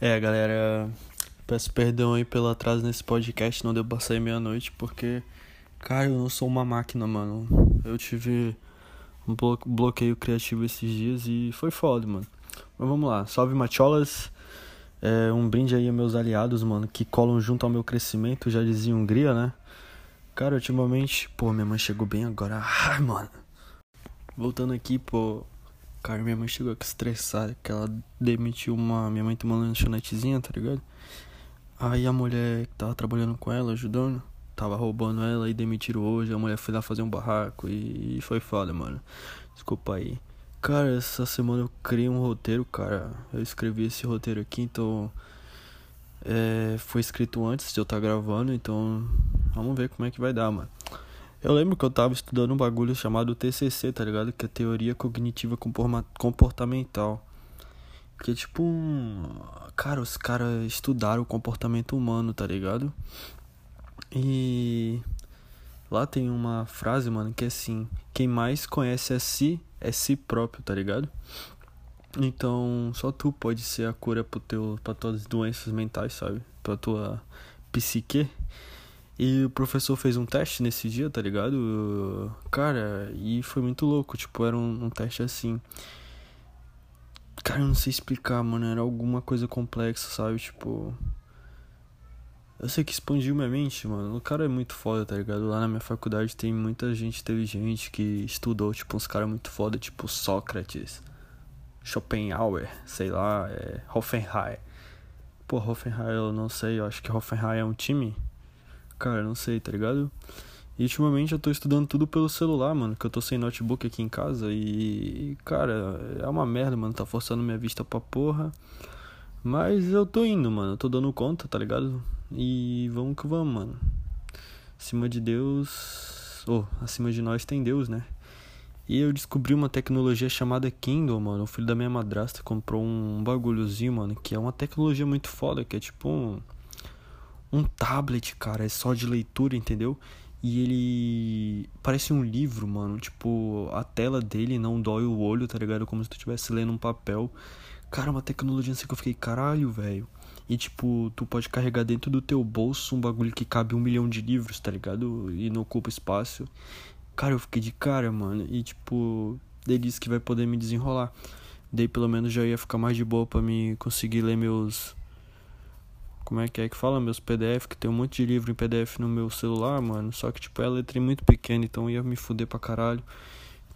É, galera, peço perdão aí pelo atraso nesse podcast, não deu pra sair meia-noite, porque, cara, eu não sou uma máquina, mano. Eu tive um blo bloqueio criativo esses dias e foi foda, mano. Mas vamos lá, salve macholas, é, um brinde aí aos meus aliados, mano, que colam junto ao meu crescimento, já dizia Hungria, né? Cara, ultimamente, pô, minha mãe chegou bem agora, ai, mano. Voltando aqui, pô, Cara, minha mãe chegou aqui estressada, que ela demitiu uma. Minha mãe tem uma lanchonetezinha, tá ligado? Aí a mulher que tava trabalhando com ela, ajudando, tava roubando ela e demitiram hoje. A mulher foi lá fazer um barraco e foi foda, mano. Desculpa aí. Cara, essa semana eu criei um roteiro, cara. Eu escrevi esse roteiro aqui, então. É, foi escrito antes de eu estar tá gravando, então. Vamos ver como é que vai dar, mano. Eu lembro que eu tava estudando um bagulho chamado TCC, tá ligado? Que é Teoria Cognitiva Comportamental. Que é tipo um. Cara, os caras estudaram o comportamento humano, tá ligado? E. Lá tem uma frase, mano, que é assim: Quem mais conhece a si é si próprio, tá ligado? Então, só tu pode ser a cura pro teu, pra tuas doenças mentais, sabe? Pra tua psique. E o professor fez um teste nesse dia, tá ligado? Cara, e foi muito louco. Tipo, era um, um teste assim. Cara, eu não sei explicar, mano. Era alguma coisa complexa, sabe? Tipo. Eu sei que expandiu minha mente, mano. O cara é muito foda, tá ligado? Lá na minha faculdade tem muita gente inteligente que estudou, tipo, uns caras muito foda, tipo Sócrates, Schopenhauer, sei lá, é, Hoffenheim. Pô, Hoffenheim eu não sei, eu acho que Hoffenheim é um time. Cara, não sei, tá ligado? E ultimamente eu tô estudando tudo pelo celular, mano, que eu tô sem notebook aqui em casa e, cara, é uma merda, mano, tá forçando minha vista pra porra. Mas eu tô indo, mano, eu tô dando conta, tá ligado? E vamos que vamos, mano. Acima de Deus, ou oh, acima de nós tem Deus, né? E eu descobri uma tecnologia chamada Kindle, mano. O filho da minha madrasta comprou um bagulhozinho, mano, que é uma tecnologia muito foda, que é tipo um um tablet, cara, é só de leitura, entendeu? E ele parece um livro, mano. Tipo, a tela dele não dói o olho, tá ligado? Como se tu estivesse lendo um papel. Cara, uma tecnologia assim que eu fiquei, caralho, velho. E tipo, tu pode carregar dentro do teu bolso um bagulho que cabe um milhão de livros, tá ligado? E não ocupa espaço. Cara, eu fiquei de cara, mano. E tipo, ele disse que vai poder me desenrolar. Daí pelo menos já ia ficar mais de boa para me conseguir ler meus como é que é que fala meus PDF, que tem um monte de livro em PDF no meu celular, mano. Só que tipo é letra muito pequena, então ia me fuder pra caralho.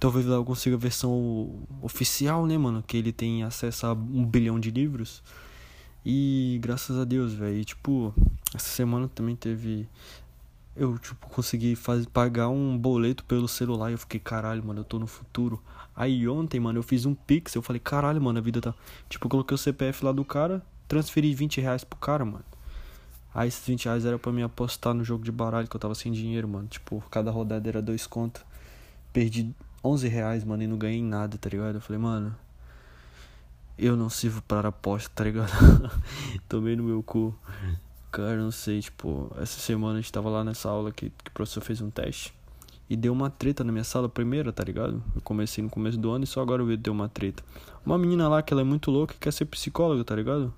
Talvez eu consiga a versão oficial, né, mano? Que ele tem acesso a um bilhão de livros. E graças a Deus, velho. Tipo, essa semana também teve. Eu, tipo, consegui fazer, pagar um boleto pelo celular. E eu fiquei, caralho, mano, eu tô no futuro. Aí ontem, mano, eu fiz um pix. Eu falei, caralho, mano, a vida tá. Tipo, eu coloquei o CPF lá do cara transferi 20 reais pro cara, mano. Aí esses 20 reais era pra me apostar no jogo de baralho que eu tava sem dinheiro, mano. Tipo, cada rodada era dois contos. Perdi 11 reais, mano, e não ganhei nada, tá ligado? Eu falei, mano, eu não sirvo para aposta, tá ligado? Tomei no meu cu. Cara, não sei, tipo, essa semana a gente tava lá nessa aula que, que o professor fez um teste. E deu uma treta na minha sala primeira, tá ligado? Eu comecei no começo do ano e só agora eu vi deu uma treta. Uma menina lá que ela é muito louca e quer ser psicóloga, tá ligado?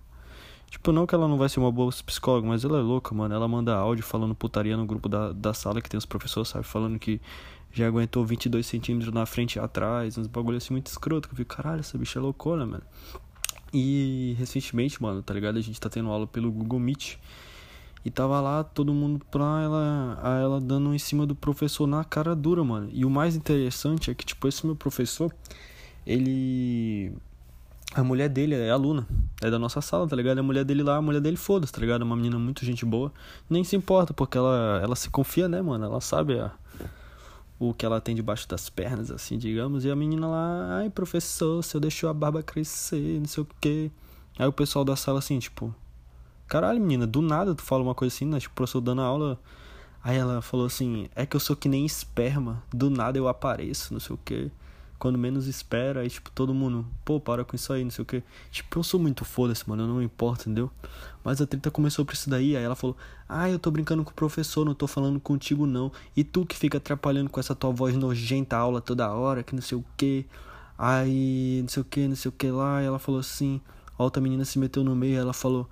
Tipo, não que ela não vai ser uma boa psicóloga, mas ela é louca, mano. Ela manda áudio falando putaria no grupo da, da sala que tem os professores, sabe? Falando que já aguentou 22 centímetros na frente e atrás, uns bagulho assim muito escroto. Que eu fico, caralho, essa bicha é loucona, mano. E recentemente, mano, tá ligado? A gente tá tendo aula pelo Google Meet. E tava lá todo mundo pra ela, a ela dando em cima do professor na cara dura, mano. E o mais interessante é que, tipo, esse meu professor, ele a mulher dele é aluna, é da nossa sala, tá ligado? A mulher dele lá, a mulher dele foda-se, tá ligado? Uma menina muito gente boa. Nem se importa, porque ela, ela se confia, né, mano? Ela sabe a, o que ela tem debaixo das pernas, assim, digamos. E a menina lá, ai, professor, se eu deixou a barba crescer, não sei o quê. Aí o pessoal da sala, assim, tipo, caralho, menina, do nada tu fala uma coisa assim, né? Tipo, professor dando aula. Aí ela falou assim: é que eu sou que nem esperma, do nada eu apareço, não sei o quê quando menos espera, aí, tipo, todo mundo, pô, para com isso aí, não sei o que. Tipo, eu sou muito foda-se, mano, eu não me importo, entendeu? Mas a treta começou por isso daí, aí ela falou, ah, eu tô brincando com o professor, não tô falando contigo não. E tu que fica atrapalhando com essa tua voz nojenta a aula toda hora, que não sei o que. Aí, não sei o que, não sei o que lá, e ela falou assim, A outra menina se meteu no meio, ela falou: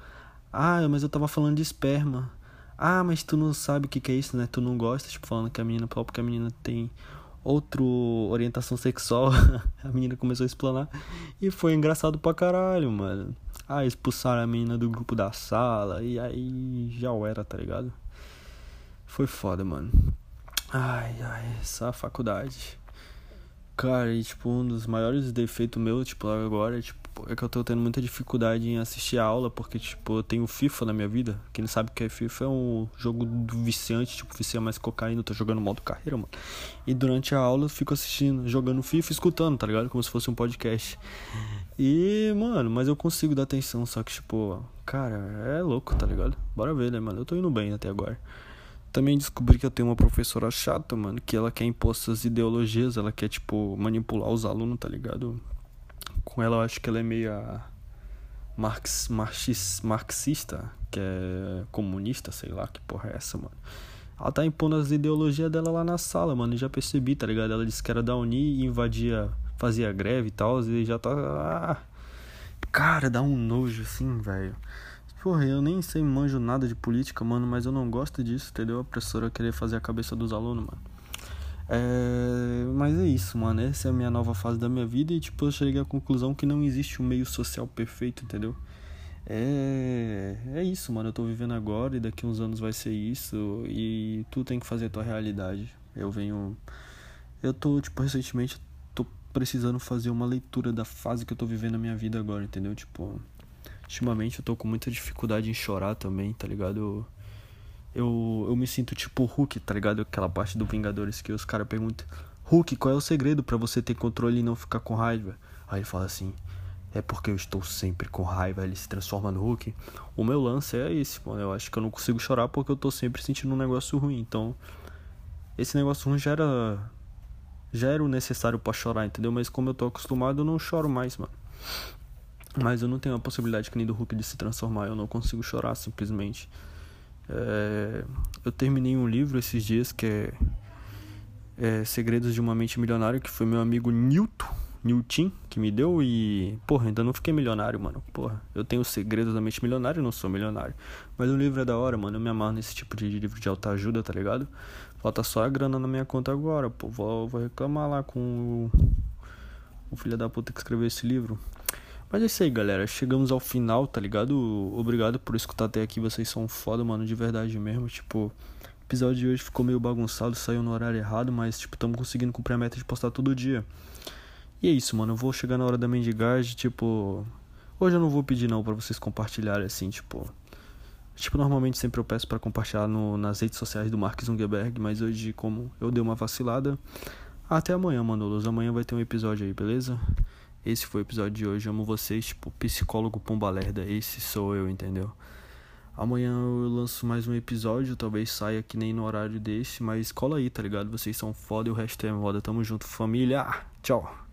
"Ah, mas eu tava falando de esperma". Ah, mas tu não sabe o que, que é isso, né? Tu não gosta, tipo, falando que a menina, porque a menina tem outra orientação sexual. a menina começou a explanar. E foi engraçado pra caralho, mano. Ah, expulsaram a menina do grupo da sala. E aí já era, tá ligado? Foi foda, mano. Ai, ai, essa faculdade. Cara, e tipo, um dos maiores defeitos meu, tipo, agora, tipo, é que eu tô tendo muita dificuldade em assistir a aula, porque, tipo, eu tenho FIFA na minha vida. Quem não sabe o que é FIFA é um jogo viciante, tipo, vicia mais cocaína, eu tô jogando modo carreira, mano. E durante a aula eu fico assistindo, jogando FIFA escutando, tá ligado? Como se fosse um podcast. E, mano, mas eu consigo dar atenção, só que, tipo, cara, é louco, tá ligado? Bora ver, né, mano? Eu tô indo bem até agora. Também descobri que eu tenho uma professora chata, mano, que ela quer impor suas ideologias, ela quer, tipo, manipular os alunos, tá ligado? Com ela eu acho que ela é meio marx, marxis, marxista, que é comunista, sei lá, que porra é essa, mano. Ela tá impondo as ideologias dela lá na sala, mano, já percebi, tá ligado? Ela disse que era da Uni e invadia, fazia greve e tal, e já tá... Ah, cara, dá um nojo assim, velho. Porra, eu nem sei manjo nada de política, mano, mas eu não gosto disso, entendeu? A professora querer fazer a cabeça dos alunos, mano. É... Mas é isso, mano. Essa é a minha nova fase da minha vida e, tipo, eu cheguei à conclusão que não existe um meio social perfeito, entendeu? É... É isso, mano. Eu tô vivendo agora e daqui uns anos vai ser isso e tu tem que fazer a tua realidade. Eu venho... Eu tô, tipo, recentemente tô precisando fazer uma leitura da fase que eu tô vivendo na minha vida agora, entendeu? Tipo... Ultimamente eu tô com muita dificuldade em chorar também, tá ligado? Eu, eu, eu me sinto tipo Hulk, tá ligado? Aquela parte do Vingadores que os caras perguntam: Hulk, qual é o segredo para você ter controle e não ficar com raiva? Aí ele fala assim: É porque eu estou sempre com raiva. Ele se transforma no Hulk. O meu lance é esse, mano. Eu acho que eu não consigo chorar porque eu tô sempre sentindo um negócio ruim. Então, esse negócio ruim já era. Já era o necessário para chorar, entendeu? Mas como eu tô acostumado, eu não choro mais, mano. Mas eu não tenho a possibilidade que nem do Hulk de se transformar, eu não consigo chorar simplesmente. É, eu terminei um livro esses dias que é, é, Segredos de uma Mente Milionária, que foi meu amigo Newton, Newton, que me deu e, porra, ainda não fiquei milionário, mano. Porra, eu tenho os segredos da mente milionária e não sou milionário. Mas o livro é da hora, mano. Eu me amarro nesse tipo de livro de alta ajuda, tá ligado? Falta só a grana na minha conta agora, pô. Vou, vou reclamar lá com o, o filho da puta que escreveu esse livro. Mas é isso aí, galera. Chegamos ao final, tá ligado? Obrigado por escutar até aqui. Vocês são foda, mano, de verdade mesmo. Tipo, o episódio de hoje ficou meio bagunçado, saiu no horário errado, mas, tipo, estamos conseguindo cumprir a meta de postar todo dia. E é isso, mano. Eu vou chegar na hora da mendigagem, tipo. Hoje eu não vou pedir não para vocês compartilharem assim, tipo. Tipo, normalmente sempre eu peço para compartilhar no, nas redes sociais do Mark Zuckerberg, mas hoje, como eu dei uma vacilada. Até amanhã, Manolos. Amanhã vai ter um episódio aí, beleza? Esse foi o episódio de hoje. amo vocês, tipo, psicólogo Pombalerda. Esse sou eu, entendeu? Amanhã eu lanço mais um episódio, talvez saia que nem no horário desse, mas cola aí, tá ligado? Vocês são foda e o resto é moda. Tamo junto, família. Tchau.